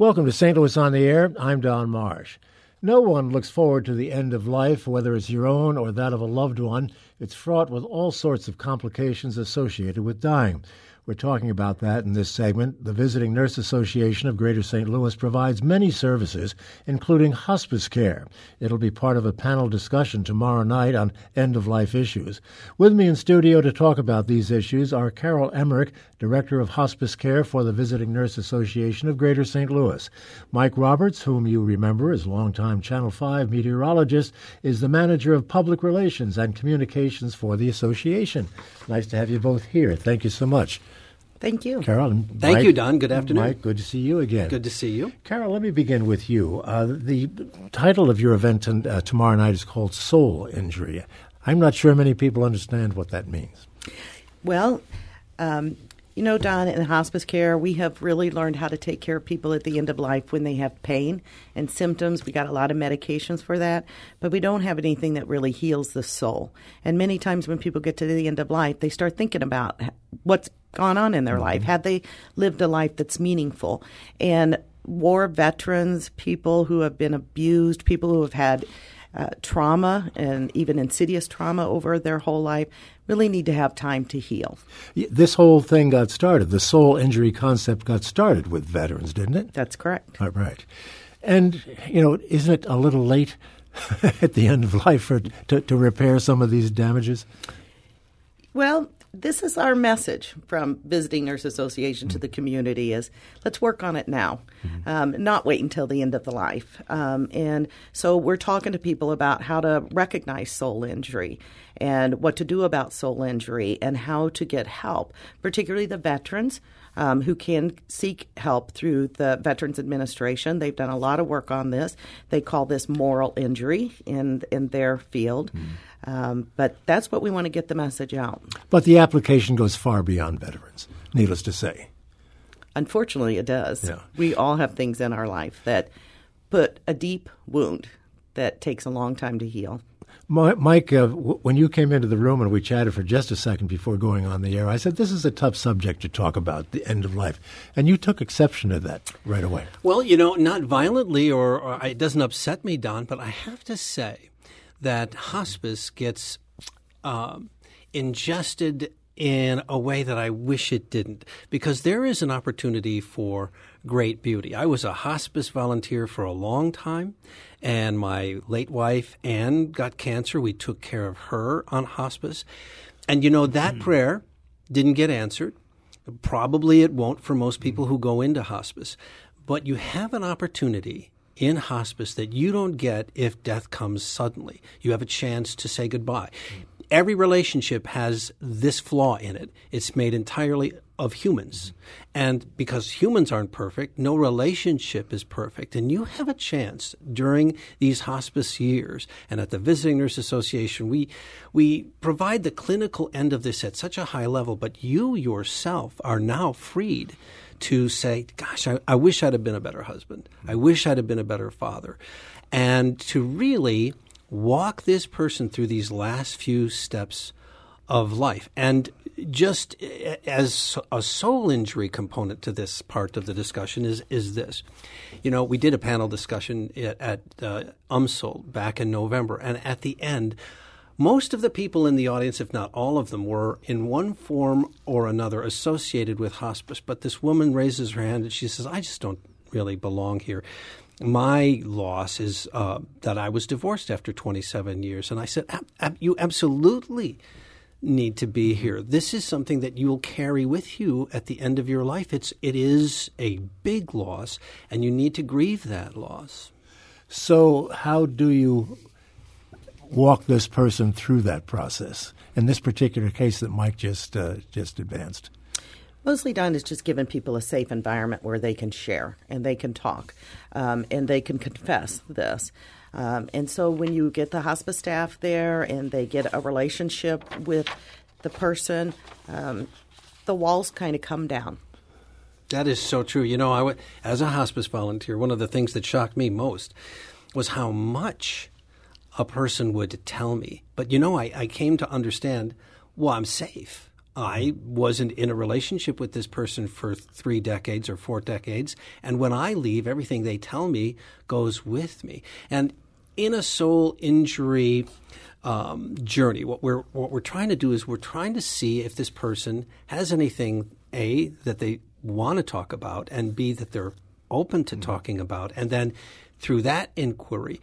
Welcome to St. Louis on the Air. I'm Don Marsh. No one looks forward to the end of life, whether it's your own or that of a loved one. It's fraught with all sorts of complications associated with dying. We're talking about that in this segment. The Visiting Nurse Association of Greater St. Louis provides many services, including hospice care. It'll be part of a panel discussion tomorrow night on end of life issues. With me in studio to talk about these issues are Carol Emmerich, Director of Hospice Care for the Visiting Nurse Association of Greater St. Louis. Mike Roberts, whom you remember as longtime Channel 5 meteorologist, is the Manager of Public Relations and Communications for the association. Nice to have you both here. Thank you so much. Thank you. Carol. Thank Mike, you, Don. Good afternoon. Mike, good to see you again. Good to see you. Carol, let me begin with you. Uh, the title of your event t- uh, tomorrow night is called Soul Injury. I'm not sure many people understand what that means. Well, um, you know, Don, in hospice care, we have really learned how to take care of people at the end of life when they have pain and symptoms. We got a lot of medications for that, but we don't have anything that really heals the soul. And many times when people get to the end of life, they start thinking about what's gone on in their mm-hmm. life. Had they lived a life that's meaningful? And war veterans, people who have been abused, people who have had uh, trauma and even insidious trauma over their whole life really need to have time to heal. This whole thing got started. The soul injury concept got started with veterans, didn't it? That's correct. Right, right. And, you know, isn't it a little late at the end of life for, to, to repair some of these damages? Well, this is our message from Visiting Nurse Association mm-hmm. to the community is let's work on it now, mm-hmm. um, not wait until the end of the life. Um, and so we're talking to people about how to recognize soul injury and what to do about soul injury and how to get help, particularly the veterans. Um, who can seek help through the Veterans Administration. They've done a lot of work on this. They call this moral injury in in their field. Mm. Um, but that's what we want to get the message out. But the application goes far beyond veterans, needless to say. Unfortunately, it does. Yeah. We all have things in our life that put a deep wound that takes a long time to heal. Mike, uh, w- when you came into the room and we chatted for just a second before going on the air, I said, This is a tough subject to talk about, the end of life. And you took exception to that right away. Well, you know, not violently or, or it doesn't upset me, Don, but I have to say, that hospice gets um, ingested in a way that I wish it didn't, because there is an opportunity for great beauty. I was a hospice volunteer for a long time, and my late wife, Anne, got cancer. We took care of her on hospice. And you know, that mm. prayer didn't get answered. Probably it won't for most people who go into hospice. But you have an opportunity in hospice that you don't get if death comes suddenly. You have a chance to say goodbye. Every relationship has this flaw in it. It's made entirely of humans. And because humans aren't perfect, no relationship is perfect. And you have a chance during these hospice years. And at the Visiting Nurse Association, we, we provide the clinical end of this at such a high level, but you yourself are now freed to say, gosh, I, I wish I'd have been a better husband. I wish I'd have been a better father. And to really walk this person through these last few steps of life. And just as a soul injury component to this part of the discussion is is this. You know, we did a panel discussion at, at uh, UMSL back in November, and at the end, most of the people in the audience, if not all of them, were in one form or another associated with hospice. But this woman raises her hand and she says, I just don't really belong here. My loss is uh, that I was divorced after 27 years. And I said, ab- ab- You absolutely need to be here. This is something that you will carry with you at the end of your life. It's it is a big loss, and you need to grieve that loss. So, how do you walk this person through that process in this particular case that Mike just uh, just advanced? Mostly done is just giving people a safe environment where they can share and they can talk um, and they can confess this. Um, and so when you get the hospice staff there and they get a relationship with the person, um, the walls kind of come down. That is so true. You know, I w- as a hospice volunteer, one of the things that shocked me most was how much a person would tell me. But you know, I, I came to understand well, I'm safe. I wasn't in a relationship with this person for three decades or four decades. And when I leave, everything they tell me goes with me. And in a soul injury um, journey, what we're, what we're trying to do is we're trying to see if this person has anything, A, that they want to talk about, and B, that they're open to mm-hmm. talking about. And then through that inquiry,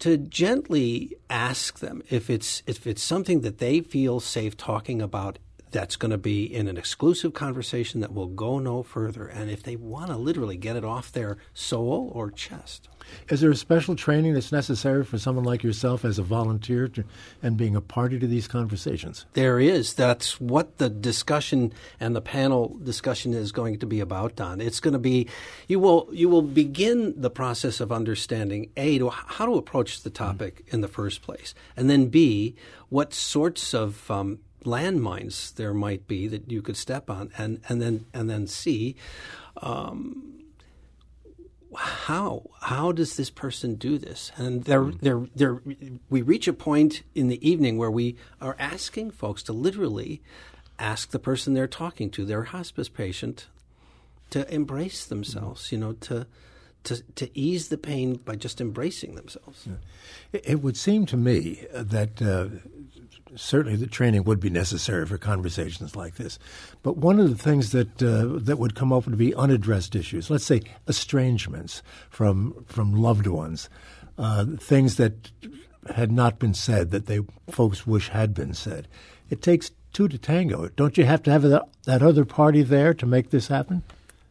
to gently ask them if it's if it's something that they feel safe talking about that's going to be in an exclusive conversation that will go no further. And if they want to literally get it off their soul or chest. Is there a special training that's necessary for someone like yourself as a volunteer to, and being a party to these conversations? There is. That's what the discussion and the panel discussion is going to be about, Don. It's going to be you will you will begin the process of understanding a to how to approach the topic mm-hmm. in the first place, and then b what sorts of um, landmines there might be that you could step on, and and then and then see. Um, how how does this person do this? And there hmm. there there we reach a point in the evening where we are asking folks to literally ask the person they're talking to, their hospice patient, to embrace themselves. You know, to to, to ease the pain by just embracing themselves. Yeah. It would seem to me that uh, certainly the training would be necessary for conversations like this. But one of the things that uh, that would come up would be unaddressed issues. Let's say estrangements from from loved ones, uh, things that had not been said that they folks wish had been said. It takes two to tango. Don't you have to have that, that other party there to make this happen?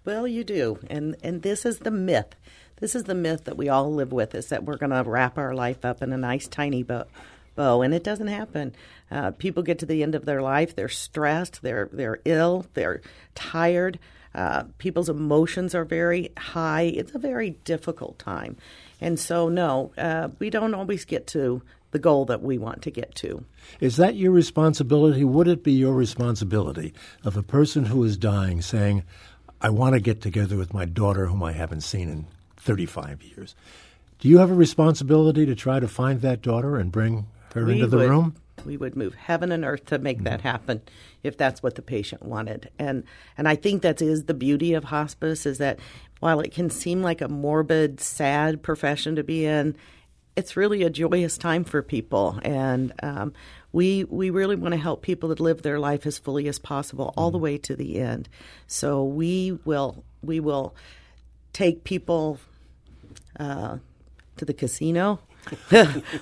Well, you do, and and this is the myth. This is the myth that we all live with: is that we're going to wrap our life up in a nice tiny bow bow, and it doesn't happen. Uh, people get to the end of their life, they're stressed, they're they're ill, they're tired. Uh, people's emotions are very high. It's a very difficult time, and so no, uh, we don't always get to the goal that we want to get to. Is that your responsibility? Would it be your responsibility of a person who is dying saying, "I want to get together with my daughter, whom I haven't seen in 35 years"? Do you have a responsibility to try to find that daughter and bring her we into the would, room? We would move heaven and earth to make mm-hmm. that happen if that's what the patient wanted. And and I think that is the beauty of hospice is that while it can seem like a morbid, sad profession to be in, it's really a joyous time for people. And um, we we really want to help people to live their life as fully as possible, all mm-hmm. the way to the end. So we will we will take people. Uh, to the casino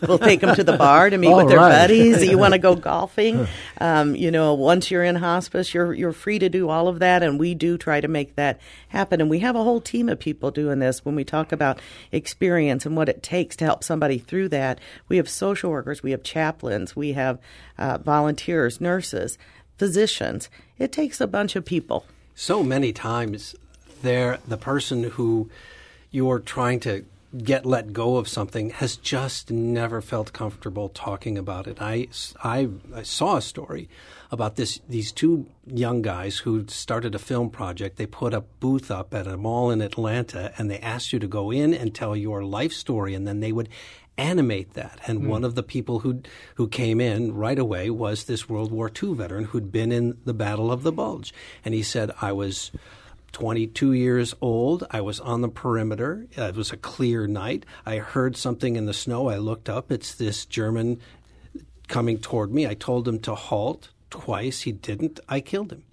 we'll take them to the bar to meet All with their right. buddies. You want to go golfing? Um, you know, once you're in hospice, you're you're free to do all of that, and we do try to make that happen. And we have a whole team of people doing this. When we talk about experience and what it takes to help somebody through that, we have social workers, we have chaplains, we have uh, volunteers, nurses, physicians. It takes a bunch of people. So many times, they're the person who you're trying to get let go of something has just never felt comfortable talking about it. I, I, I, saw a story about this these two young guys who started a film project. They put a booth up at a mall in Atlanta and they asked you to go in and tell your life story and then they would animate that. And mm. one of the people who who came in right away was this World War II veteran who'd been in the Battle of the Bulge. And he said, I was 22 years old. I was on the perimeter. Uh, it was a clear night. I heard something in the snow. I looked up. It's this German coming toward me. I told him to halt twice. He didn't. I killed him.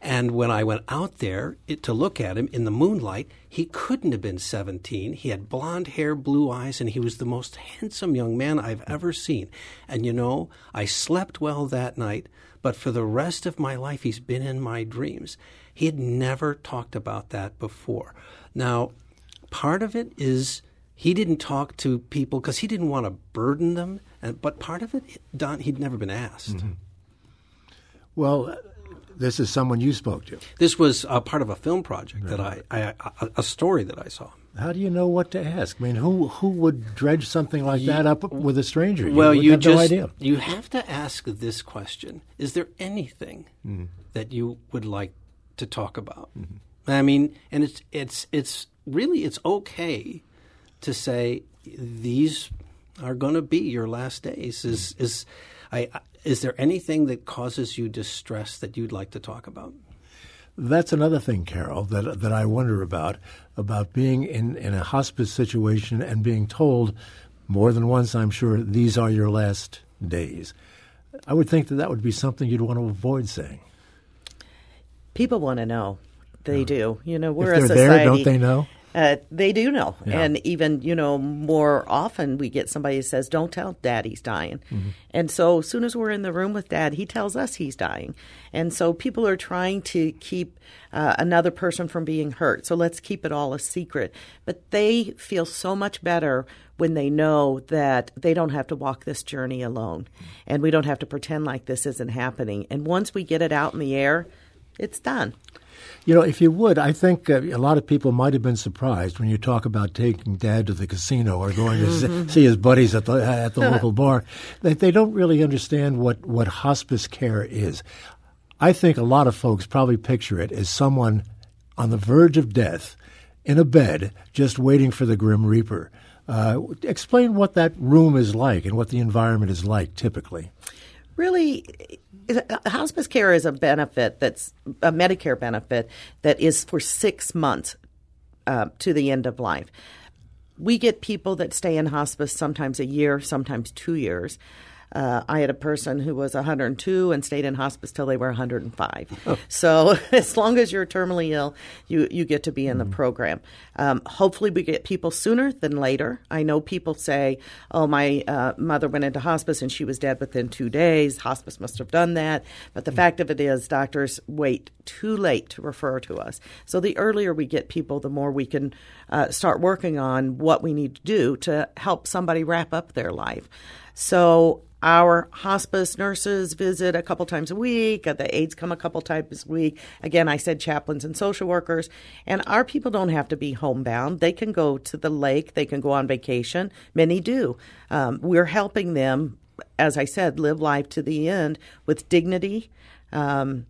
And when I went out there it, to look at him in the moonlight, he couldn't have been 17. He had blonde hair, blue eyes, and he was the most handsome young man I've ever seen. And you know, I slept well that night, but for the rest of my life, he's been in my dreams. He had never talked about that before. Now, part of it is he didn't talk to people because he didn't want to burden them, and, but part of it, Don, he'd never been asked. Mm-hmm. Well, this is someone you spoke to. This was a part of a film project right. that I, I, I, a story that I saw. How do you know what to ask? I mean, who who would dredge something like that up with a stranger? You well, you, have just no idea. you have to ask this question: Is there anything mm. that you would like to talk about. Mm-hmm. I mean, and it's it's it's really it's okay to say these are going to be your last days. Is mm-hmm. is I, is there anything that causes you distress that you'd like to talk about? That's another thing, Carol, that that I wonder about about being in, in a hospice situation and being told more than once, I'm sure, these are your last days. I would think that that would be something you'd want to avoid saying. People want to know. They yeah. do. You know, we're if they're a society. There, don't they know? Uh, they do know. Yeah. And even, you know, more often we get somebody who says, Don't tell dad he's dying. Mm-hmm. And so as soon as we're in the room with dad, he tells us he's dying. And so people are trying to keep uh, another person from being hurt. So let's keep it all a secret. But they feel so much better when they know that they don't have to walk this journey alone. And we don't have to pretend like this isn't happening. And once we get it out in the air, it's done. You know, if you would, I think uh, a lot of people might have been surprised when you talk about taking Dad to the casino or going to mm-hmm. see his buddies at the at the local bar. That they don't really understand what what hospice care is. I think a lot of folks probably picture it as someone on the verge of death in a bed, just waiting for the grim reaper. Uh, explain what that room is like and what the environment is like typically. Really, hospice care is a benefit that's a Medicare benefit that is for six months uh, to the end of life. We get people that stay in hospice sometimes a year, sometimes two years. Uh, I had a person who was 102 and stayed in hospice till they were 105. Oh. So as long as you're terminally ill, you you get to be in mm the program. Um, hopefully, we get people sooner than later. I know people say, "Oh, my uh, mother went into hospice and she was dead within two days. Hospice must have done that." But the mm fact of it is, doctors wait too late to refer to us. So the earlier we get people, the more we can uh, start working on what we need to do to help somebody wrap up their life. So our hospice nurses visit a couple times a week. The aides come a couple times a week. Again, I said chaplains and social workers. And our people don't have to be homebound. They can go to the lake. They can go on vacation. Many do. Um, we're helping them, as I said, live life to the end with dignity, um,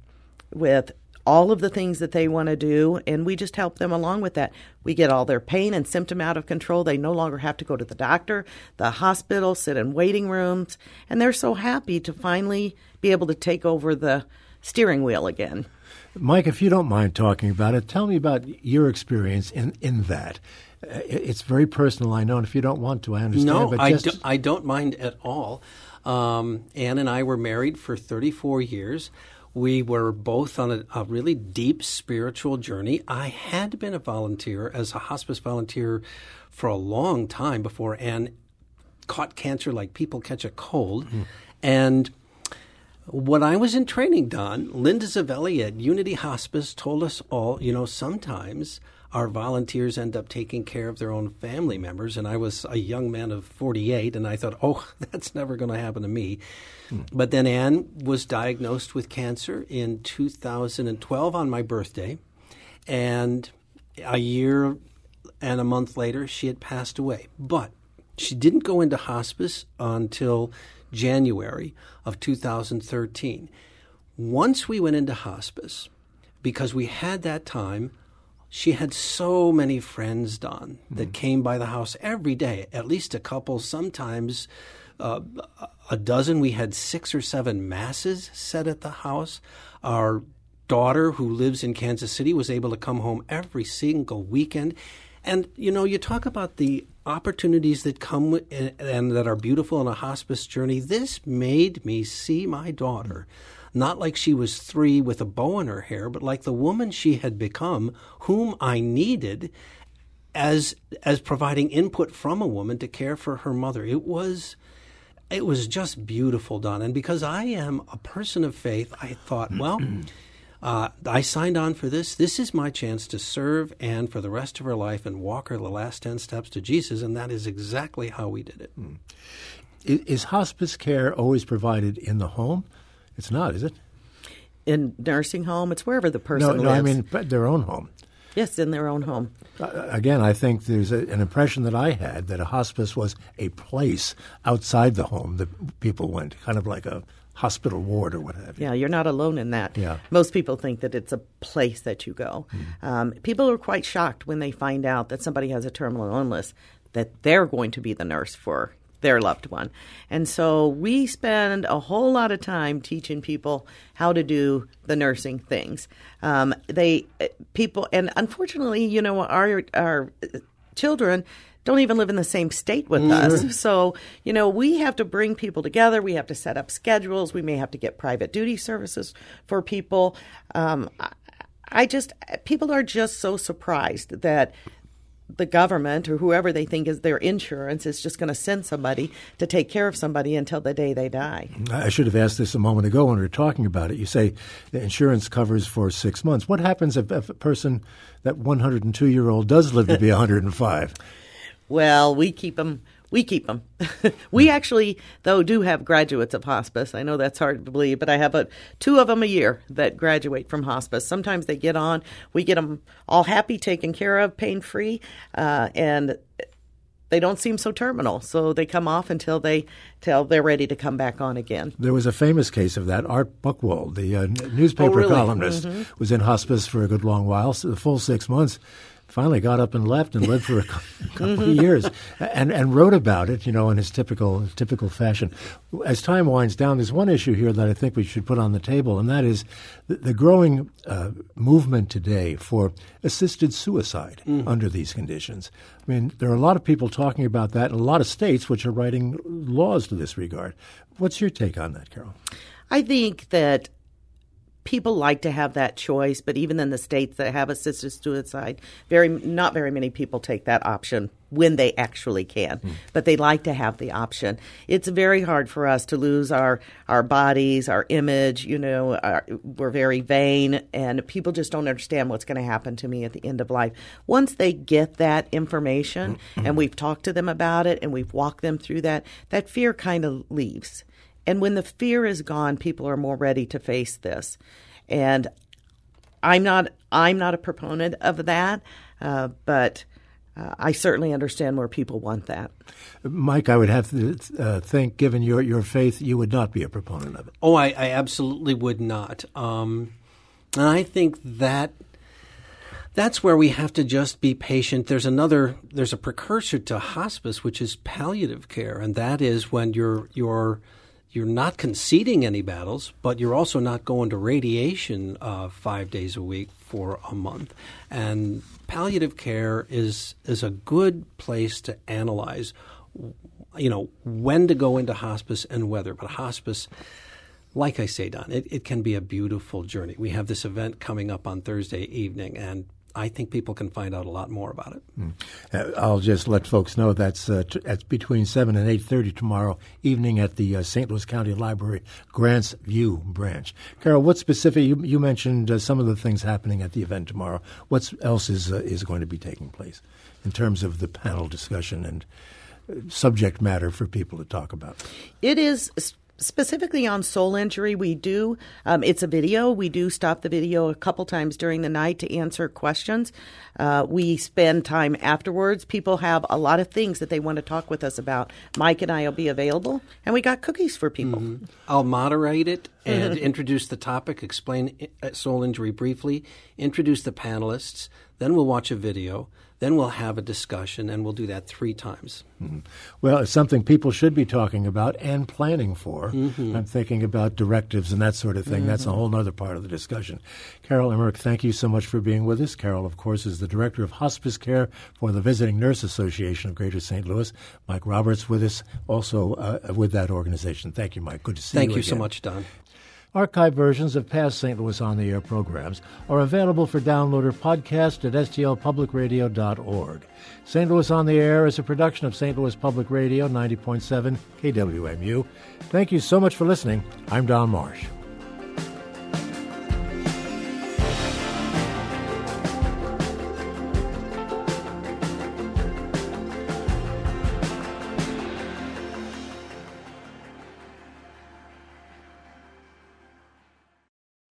with all of the things that they want to do, and we just help them along with that. We get all their pain and symptom out of control. They no longer have to go to the doctor, the hospital, sit in waiting rooms, and they're so happy to finally be able to take over the steering wheel again. Mike, if you don't mind talking about it, tell me about your experience in, in that. Uh, it's very personal, I know, and if you don't want to, I understand. No, but I, just... do, I don't mind at all. Um, Ann and I were married for 34 years. We were both on a, a, really deep spiritual journey. I had been a volunteer as a hospice volunteer for a long time before Ann caught cancer like people catch a cold. Mm. And when I was in training, Don, Linda Zavelli at Unity Hospice told us all, you know, sometimes our volunteers end up taking care of their own family members. And I was a young man of 48, and I thought, oh, that's never going to happen to me. Hmm. But then Anne was diagnosed with cancer in 2012 on my birthday. And a year and a month later, she had passed away. But she didn't go into hospice until January of 2013. Once we went into hospice, because we had that time she had so many friends, Don, that mm. came by the house every day, at least a couple, sometimes uh, a dozen. We had six or seven masses set at the house. Our daughter, who lives in Kansas City, was able to come home every single weekend. And, you know, you talk about the opportunities that come and, and that are beautiful in a hospice journey. This made me see my daughter. Mm not like she was three with a bow in her hair, but like the woman she had become, whom I needed as as providing input from a woman to care for her mother. It was it was just beautiful, Don. And because I am a person of faith, I thought, well, uh, I signed on for this. This is my chance to serve Ann for the rest of her life and walk her the last 10 steps to Jesus. And that is exactly how we did it. Hmm. Is hospice care always provided in the home? It's not, is it? In nursing home, it's wherever the person no, no, lives. I mean their own home. Yes, in their own home. Uh, again, I think there's a, an impression that I had that a hospice was a place outside the home that people went, kind of like a hospital ward or what have you. Yeah, you're not alone in that. Yeah. Most people think that it's a place that you go. Mm. Um, people are quite shocked when they find out that somebody has a terminal illness, that they're going to be the nurse for their loved one. And so we spend a whole lot of time teaching people how to do the nursing things. Um, they people, and unfortunately, you know, our our children don't even live in the same state with mm-hmm. us. So, you know, we have to bring people together. We have to set up schedules. We may have to get private duty services for people. Um, I just, people are just so surprised that the government or whoever they think is their insurance is just going to send somebody to take care of somebody until the day they die. I should have asked this a moment ago when we were talking about it. You say the insurance covers for six months. What happens if, if a person, that 102 year old, does live to be 105? Well, we keep them. We keep them. we actually, though, do have graduates of hospice. I know that's hard to believe, but I have a, two of them a year that graduate from hospice. Sometimes they get on. We get them all happy, taken care of, pain free, uh, and they don't seem so terminal. So they come off until they till they're ready to come back on again. There was a famous case of that. Art Buchwald, the uh, newspaper oh, really? columnist, mm-hmm. was in hospice for a good long while, so the full six months finally got up and left and lived for a couple of years and, and wrote about it, you know, in his typical typical fashion. As time winds down, there's one issue here that I think we should put on the table, and that is the, the growing uh, movement today for assisted suicide mm. under these conditions. I mean, there are a lot of people talking about that in a lot of states which are writing laws to this regard. What's your take on that, Carol? I think that people like to have that choice, but even in the states that have assisted suicide, very not very many people take that option when they actually can. Mm. But they like to have the option. It's very hard for us to lose our our bodies, our image. You know, our, we're very vain, and people just don't understand what's going to happen to me at the end of life. Once they get that information, mm-hmm. and we've talked to them about it, and we've walked them through that, that fear kind of leaves and when the fear is gone, people are more ready to face this. And I'm not I'm not a proponent of that, uh, but uh, I certainly understand where people want that. Mike, I would have to uh, think, given your, your faith, you would not be a proponent of it. Oh, I, I absolutely would not. Um, and I think that that's where we have to just be patient. There's another, there's a precursor to hospice, which is palliative care, and that is when you're you're you're not conceding any battles, but you're also not going to radiation uh, five days a week for a month. And palliative care is is a good place to analyze, you know, when to go into hospice and whether. But hospice, like I say, Don, it, it can be a beautiful journey. We have this event coming up on Thursday evening, and I think people can find out a lot more about it. Mm. Uh, I'll just let folks know that's uh, t- that's between seven and eight thirty tomorrow evening at the uh, St. Louis County Library Grants View branch. Carol, what specific? You, you mentioned uh, some of the things happening at the event tomorrow. What else is uh, is going to be taking place in terms of the panel discussion and? Uh, subject matter for people to talk about. It is specifically on soul injury, we do. Um, it's a video. We do stop the video a couple times during the night to answer questions. Uh, we spend time afterwards. People have a lot of things that they want to talk with us about. Mike and I will be available, and we got cookies for people. Mm-hmm. I'll moderate it and introduce the topic, explain uh, soul injury briefly, introduce the panelists. Then we'll watch a video. Then we'll have a discussion, and we'll do that three times. Mm-hmm. Well, it's something people should be talking about and planning for. Mm-hmm. I'm thinking about directives and that sort of thing. Mm-hmm. That's a whole other part of the discussion. Carol Emmerich, thank you so much for being with us. Carol, of course, is the Director of Hospice Care for the Visiting Nurse Association of Greater St. Louis. Mike Roberts with us, also uh, with that organization. Thank you, Mike. Good to see thank you. Thank you so much, Don. Archived versions of past St. Louis on the Air programs are available for download or podcast at stlpublicradio.org. St. Louis on the Air is a production of St. Louis Public Radio 90.7 KWMU. Thank you so much for listening. I'm Don Marsh.